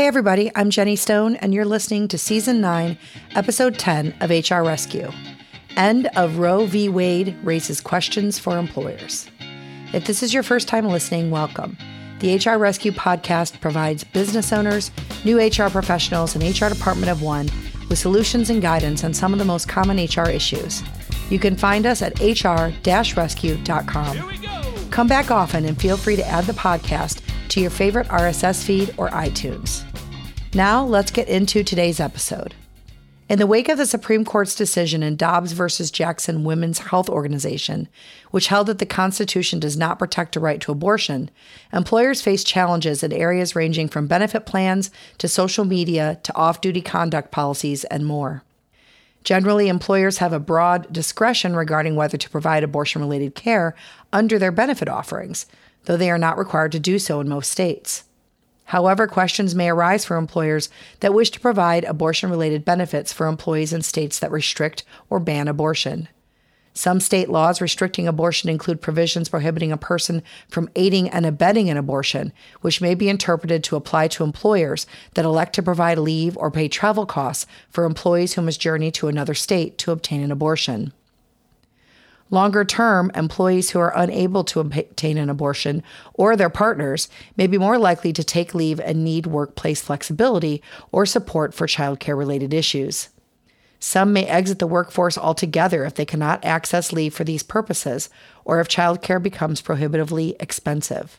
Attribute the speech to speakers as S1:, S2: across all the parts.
S1: Hey, everybody, I'm Jenny Stone, and you're listening to Season 9, Episode 10 of HR Rescue End of Roe v. Wade raises questions for employers. If this is your first time listening, welcome. The HR Rescue podcast provides business owners, new HR professionals, and HR department of one with solutions and guidance on some of the most common HR issues. You can find us at hr rescue.com. Come back often and feel free to add the podcast to your favorite RSS feed or iTunes. Now, let's get into today's episode. In the wake of the Supreme Court's decision in Dobbs versus Jackson Women's Health Organization, which held that the Constitution does not protect a right to abortion, employers face challenges in areas ranging from benefit plans to social media to off duty conduct policies and more. Generally, employers have a broad discretion regarding whether to provide abortion related care under their benefit offerings, though they are not required to do so in most states. However, questions may arise for employers that wish to provide abortion related benefits for employees in states that restrict or ban abortion. Some state laws restricting abortion include provisions prohibiting a person from aiding and abetting an abortion, which may be interpreted to apply to employers that elect to provide leave or pay travel costs for employees who must journey to another state to obtain an abortion. Longer term, employees who are unable to obtain an abortion or their partners may be more likely to take leave and need workplace flexibility or support for childcare related issues. Some may exit the workforce altogether if they cannot access leave for these purposes or if childcare becomes prohibitively expensive.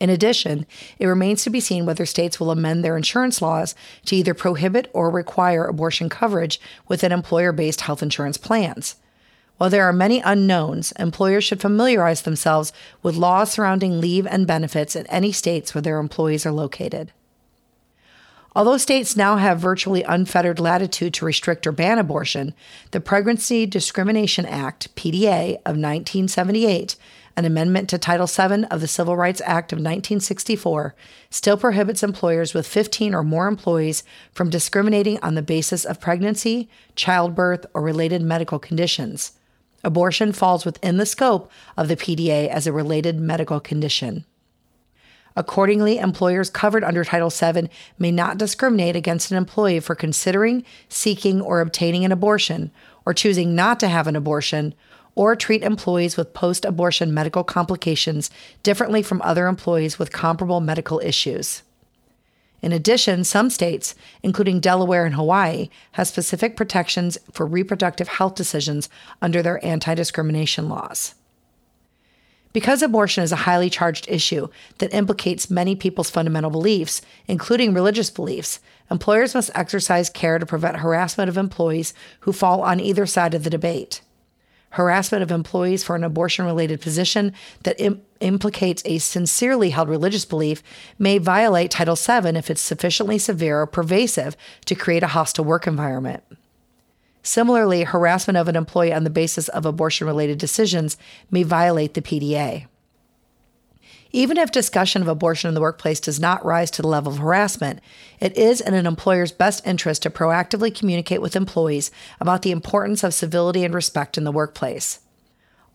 S1: In addition, it remains to be seen whether states will amend their insurance laws to either prohibit or require abortion coverage within employer based health insurance plans. While there are many unknowns, employers should familiarize themselves with laws surrounding leave and benefits in any states where their employees are located. Although states now have virtually unfettered latitude to restrict or ban abortion, the Pregnancy Discrimination Act, PDA, of 1978, an amendment to Title VII of the Civil Rights Act of 1964, still prohibits employers with 15 or more employees from discriminating on the basis of pregnancy, childbirth, or related medical conditions. Abortion falls within the scope of the PDA as a related medical condition. Accordingly, employers covered under Title VII may not discriminate against an employee for considering, seeking, or obtaining an abortion, or choosing not to have an abortion, or treat employees with post abortion medical complications differently from other employees with comparable medical issues. In addition, some states, including Delaware and Hawaii, have specific protections for reproductive health decisions under their anti discrimination laws. Because abortion is a highly charged issue that implicates many people's fundamental beliefs, including religious beliefs, employers must exercise care to prevent harassment of employees who fall on either side of the debate. Harassment of employees for an abortion related position that Im- implicates a sincerely held religious belief may violate Title VII if it's sufficiently severe or pervasive to create a hostile work environment. Similarly, harassment of an employee on the basis of abortion related decisions may violate the PDA. Even if discussion of abortion in the workplace does not rise to the level of harassment, it is in an employer's best interest to proactively communicate with employees about the importance of civility and respect in the workplace.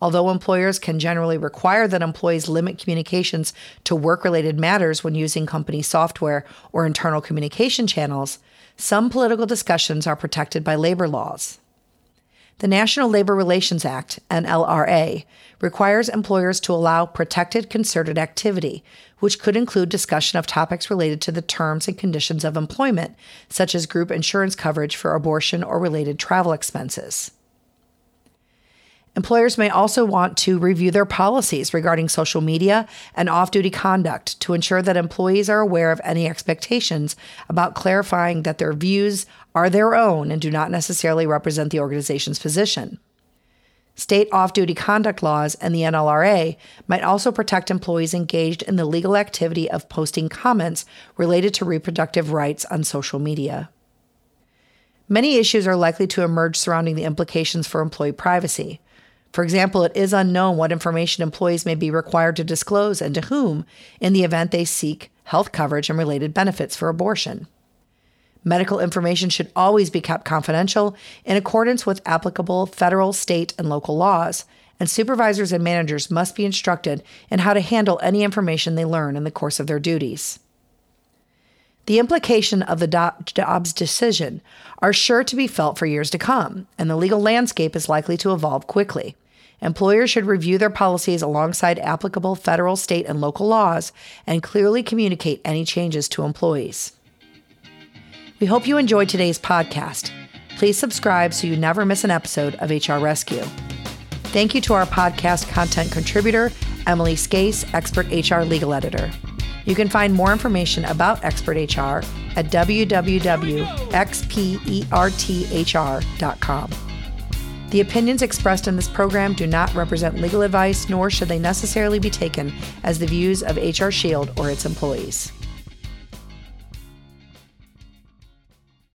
S1: Although employers can generally require that employees limit communications to work related matters when using company software or internal communication channels, some political discussions are protected by labor laws. The National Labor Relations Act, NLRA, requires employers to allow protected concerted activity, which could include discussion of topics related to the terms and conditions of employment, such as group insurance coverage for abortion or related travel expenses. Employers may also want to review their policies regarding social media and off duty conduct to ensure that employees are aware of any expectations about clarifying that their views are their own and do not necessarily represent the organization's position. State off duty conduct laws and the NLRA might also protect employees engaged in the legal activity of posting comments related to reproductive rights on social media. Many issues are likely to emerge surrounding the implications for employee privacy. For example, it is unknown what information employees may be required to disclose and to whom in the event they seek health coverage and related benefits for abortion. Medical information should always be kept confidential in accordance with applicable federal, state, and local laws, and supervisors and managers must be instructed in how to handle any information they learn in the course of their duties. The implication of the Dobbs decision are sure to be felt for years to come, and the legal landscape is likely to evolve quickly. Employers should review their policies alongside applicable federal, state, and local laws and clearly communicate any changes to employees. We hope you enjoyed today's podcast. Please subscribe so you never miss an episode of HR Rescue. Thank you to our podcast content contributor, Emily Scace, expert HR legal editor. You can find more information about XpertHR at www.xperthr.com. The opinions expressed in this program do not represent legal advice, nor should they necessarily be taken as the views of HR Shield or its employees.